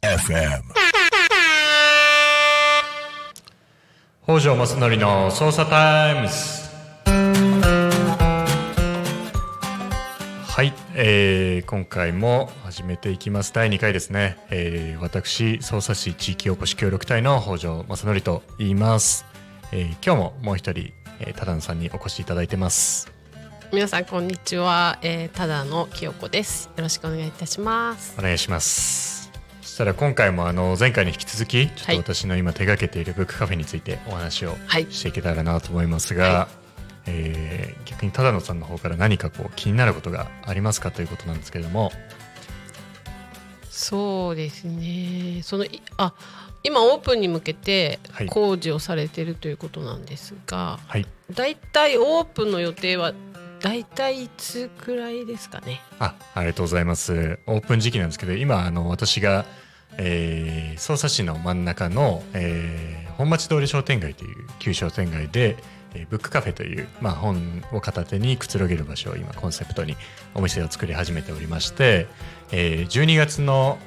FM. 北条正則の匝瑳タイムズ。はい、えー今回も始めていきます。第2回ですね、えー私匝瑳市地域おこし協力隊の北条正則と言います、えー今日ももう一人、えー、多田野さんにお越しいただいてます。皆さんこんにちは、えー、ただの清子です。よろしくお願いいたします。お願いします。そしたら今回もあの前回に引き続きちょっと私の今手掛けているブックカフェについてお話をはい。していけたらなと思いますが、はえー逆に只野さんの方から何かこう気になることがありますかということなんですけれども。そうですね。そのいあ今オープンに向けてはい。工事をされているということなんですが、はい。だいたいオープンの予定はだいたいいつくらいですかね？あありがとうございます。オープン時期なんですけど今あの私が、えー、匝瑳市の真ん中の、えー本町通り商店街という旧商店街で、えーブックカフェという、まあ、本を片手にくつろげる場所を今コンセプトにお店を作り始めておりまして、えー12月の、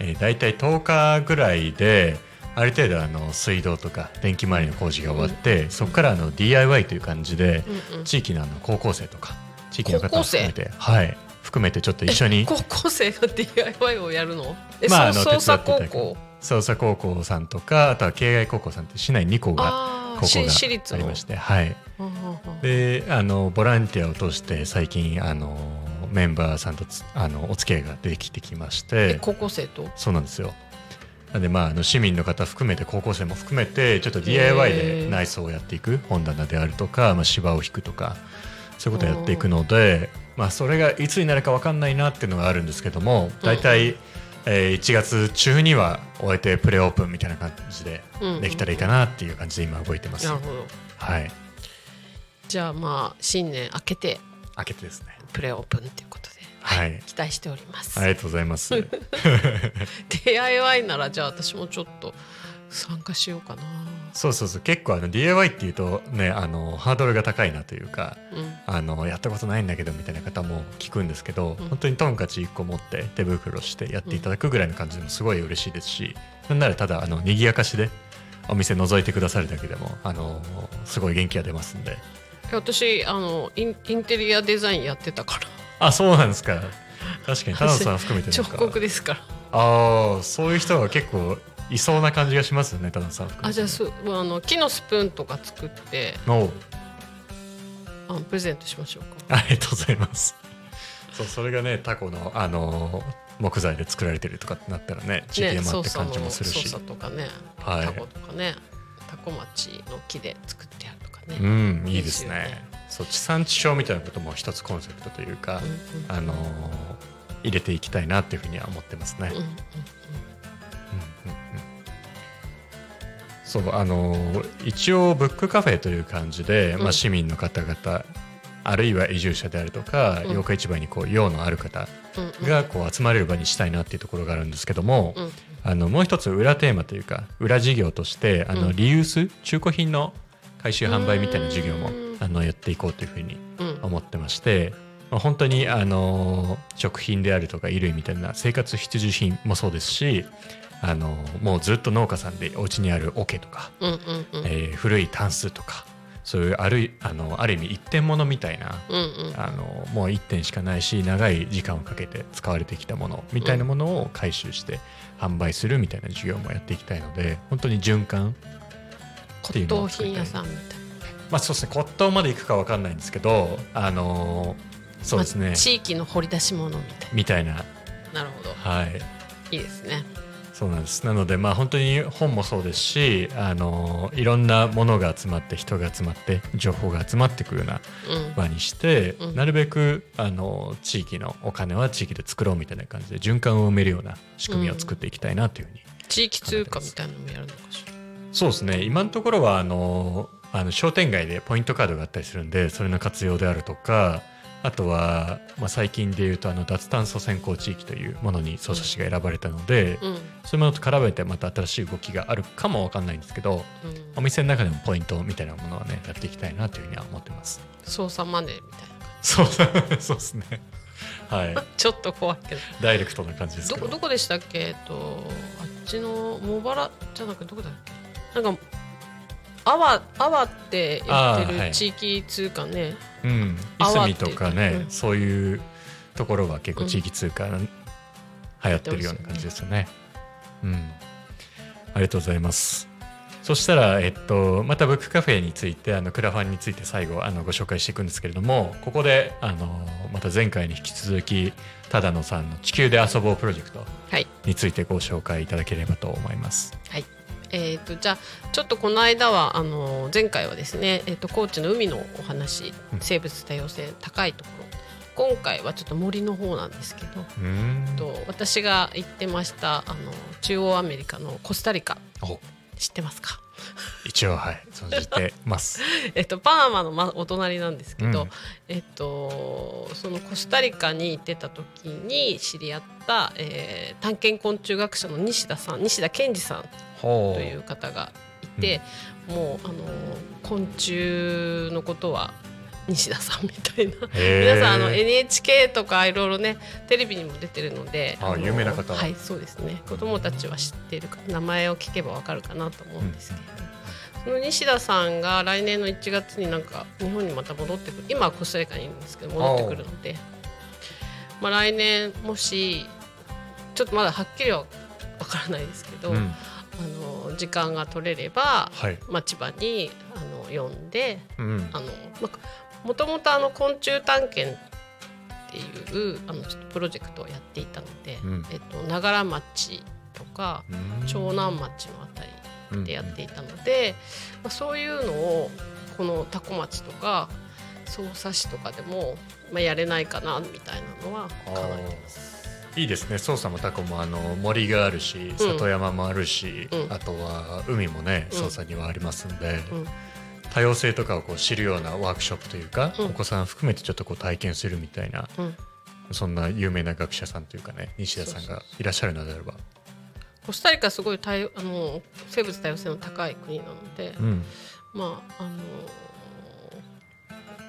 えー、大体10日ぐらいである程度あの水道とか電気周りの工事が終わって、そこからあの DIY という感じで、うんうん。地域のあの高校生とか地域の方含めてはい。含めてちょっと一緒に。高校生が DIY をやるの？え、まああのそう捜査高校？捜査高校さんとかあとは慶外高校さんって市内2校が高校がありましてはい。うんうんうん。であのボランティアを通して最近あのメンバーさんとつあのお付き合いができてきましえて高校生と？そうなんですよ。なんでまああの市民の方含めて高校生も含めてちょっと DIY で内装をやっていく本棚であるとか、まあ、芝を引くとかそういうことをやっていくので、まあ、それがいつになるか分かんないなっていうのがあるんですけども大体、えー1月中には終えてプレオープンみたいな感じでできたらいいかなっていう感じで今動いてます、なるほど。はい。じゃあまあ新年明けて開けてですね。プレオープンということで、はい。期待しております、ありがとうございます。DIY ならじゃあ私もちょっと参加しようかな。そうそうそう。結構あの DIY っていうとねあのハードルが高いなというかうん。あのやったことないんだけどみたいな方も聞くんですけど、うん。本当にトンカチ1個持って手袋してやっていただくぐらいの感じでもすごい嬉しいですし、なんならただあの賑やかしでお店覗いてくださるだけでもあのすごい元気が出ますんでえ私あのインインテリアデザインやってたから。あそうなんですか。確かに 田野さん含めてな彫んか刻ですから。ああそういう人が結構いそうな感じがしますよね田野さん含めて。あじゃあそうあの木のスプーンとか作ってあプレゼントしましょうか。ありがとうございます。そうそれがねタコのあの木材で作られてるとかってなったらね地域でもあって感じもするし、操作とかねはい。タコとかねタコ町の木で作ってあるとかね、うんいいですね。いいですよね。そう地産地消みたいなことも一つコンセプトというか、うんあのー入れていきたいなっていうふうには思ってますね。うんうんうん。そうあのー一応ブックカフェという感じで、うん。まあ、市民の方々あるいは移住者であるとか、うん。八日市場にこう用のある方がこう集まれる場にしたいなっていうところがあるんですけども、うん。あのもう一つ裏テーマというか裏事業としてあのうん。リユース？中古品の回収販売みたいな事業もうんあのやっていこうというふうにうん。思ってまして、まあ、本当にあの食品であるとか衣類みたいな生活必需品もそうですしあのもうずっと農家さんでお家にある桶とか、うんうんうん。えー古いタンスとかそういうあるいあのある意味一点物みたいなうんうん。あのもう1点しかないし長い時間をかけて使われてきたものみたいなものを回収して販売するみたいな事業もやっていきたいので本当に循環っていうの骨董を作りたい。品屋さんみたいまあそうですね骨董まで行くか分かんないんですけどあのーそうですね、まあ地域の掘り出し物みたいな。な。なるほど。はい。いいですね。そうなんです。なのでまあ本当に本もそうですしあのーいろんなものが集まって人が集まって情報が集まってくるようなうん。場にして、うん。なるべくあの地域のお金は地域で作ろうみたいな感じで循環を埋めるような仕組みを作っていきたいなというふうに、地域通貨みたいなのもやるのかしらそうですね。今のところはあのあの商店街でポイントカードがあったりするんでそれの活用であるとかあとは、まあ、最近でいうとあの脱炭素先行地域というものに匝瑳市が選ばれたので、うん。そういうものと絡めてまた新しい動きがあるかもわかんないんですけどうん。お店の中でもポイントみたいなものはねやっていきたいなというふうには思ってます。操作マネーみたいなそう そうですね。はい、ちょっと怖いけど。ダイレクトな感じですどけど。こどこでしたっけ？えっとあっちの茂原じゃなくてどこだっけ？なんかアワアワってやってる地域通貨ね、うん、い泡すみとかね、うん。そういうところは結構地域通貨の流行ってるような感じですよね。うん、ありがとうございます。そしたら、えっと、またブックカフェについてあのクラファンについて最後あのご紹介していくんですけれどもここであのまた前回に引き続き只野さんの「地球で遊ぼう」プロジェクトはい。についてご紹介いただければと思います。はいえー、とじゃあちょっとこの間はあの前回はですね、えー、と高知の海のお話うん。生物多様性高いところ。今回はちょっと森の方なんですけど、うーん。と私が行ってましたあの中央アメリカのコスタリカ。お。知ってますか？一応はい。存じてます。えっと、パナマの、ま、お隣なんですけど、うん。えっと、そのコスタリカに行ってた時に知り合った、えー探検昆虫学者の西田さん西田健二さんほという方がいて、もうあの昆虫のことは西田さんみたいな。皆さんあの NHK とかいろいろねテレビにも出てるのであの有名な方。はいそうですね。子供たちは知ってるか名前を聞けばわかるかなと思うんですけれど、その西田さんが来年の1月になんか日本にまた戻ってくる今はコスタリカにいるんですけど戻ってくるので、まあ、来年もしちょっとまだはっきりはわからないですけど、うん時間が取れれば、はい、まあ、千葉にあの読んでうん。あのまもともとあの昆虫探検っていうあのちょっとプロジェクトをやっていたので、うん。えっと、長良町とかうん。長南町のあたりでやっていたので、まあ、そういうのをこの多古町とか匝瑳市とかでも、まあ、やれないかなみたいなのは考えてます。いいですね。捜査もタコもあの森があるし里山もあるし、うん。あとは海もねうん。捜査にはありますんで、うん。多様性とかをこう知るようなワークショップというか、うん。お子さん含めてちょっとこう体験するみたいなうん。そんな有名な学者さんというかね西田さんがいらっしゃるのであれば。コスタリカすごい多様あの生物多様性の高い国なので、うん。まああの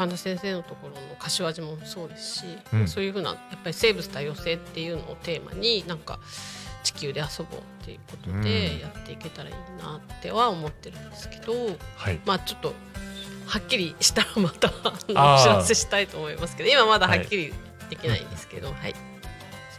神田先生のところの柏島もそうですし、うん。そういうふうなやっぱり生物多様性っていうのをテーマになんか地球で遊ぼうっていうことうん。でやっていけたらいいなっては思ってるんですけど、はい。まあちょっとはっきりしたらまたお知らせしたいと思いますけど今まだはっきりできないんですけど、はい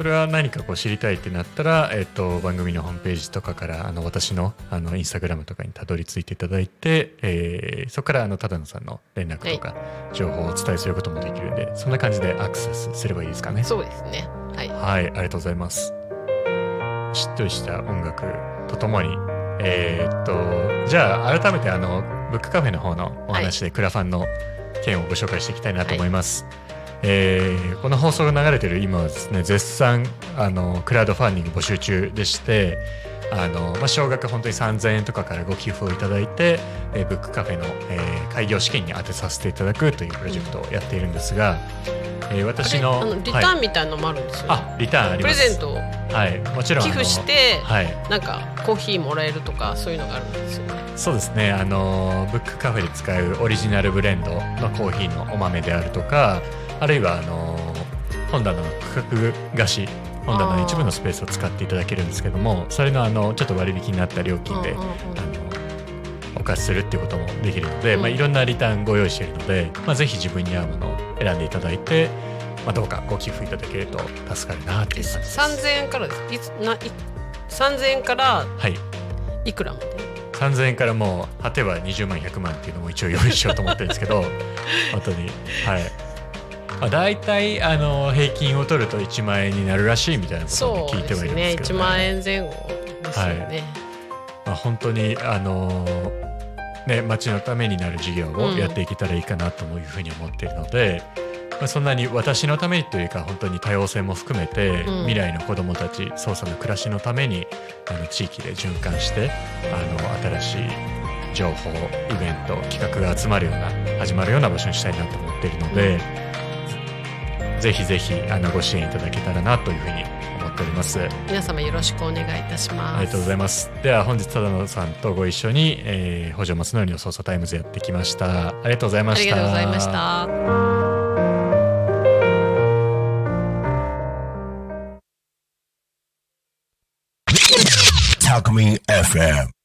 それは何かこう知りたいってなったら、えっと番組のホームページとかからあの私のあのインスタグラムとかにたどり着いていただいて、えーそこからあの只野さんの連絡とか情報をお伝えすることもできるんで、そんな感じでアクセスすればいいですかね。そうですねはいはい、ありがとうございます。しっとりした音楽とともに、えーっと、じゃあ改めてあの、ブックカフェの方のお話でクラファンの件をご紹介していきたいなと思います。えーこの放送が流れてる今はですね、絶賛あのクラウドファンディング募集中でして、あのまあ、少額本当に3000円とかからご寄付をいただいて、えーブックカフェの、えー開業資金に当てさせていただくというプロジェクトをやっているんですが、えーあ私れのリタはいーンみたいなのもあるんですよ、ね。あリターンありプます。レゼントをはい、もちろん寄付してはい、なんかコーヒーもらえるとかそういうのがあるんですよね。そうですね。あのブックカフェで使うオリジナルブレンドのコーヒーのお豆であるとかあるいはあの本棚の区画菓子本棚の一部のスペースを使っていただけるんですけどもそれのあのちょっと割引になった料金で、あのお貸しするっていうこともできるので、うん。まあ、いろんなリターンご用意しているので、まあ、ぜひ自分に合うものを選んでいただいて、まあ、どうかご寄付いただけると助かるなっていう感じです。3000円からですいつない3000円からはい。いくらまで？3000円からもう果ては20万100万っていうのも一応用意しようと思ってるんですけど 本当にはい、まあ、大体あの平均を取ると1万円になるらしいみたいなことそを聞いてはいうですね1るんですけど、万円前後ですよね、まあ、本当にあのね町のためになる事業をやっていけたらいいかなというふうに思っているので、まあ、そんなに私のためにというか本当に多様性も含めて、うん。未来の子どもたち匝瑳の暮らしのためにあの地域で循環してあの新しい情報イベント企画が集まるような始まるような場所にしたいなと思っているので、ぜひぜひあのご支援いただけたらなというふうに思っております。皆様よろしくお願いいたします。ありがとうございます。では本日ただのさんとご一緒に、えー、補助松のようにの捜査タイムズやってきました。ありがとうございまありした。がとうございました。Talk Me FM.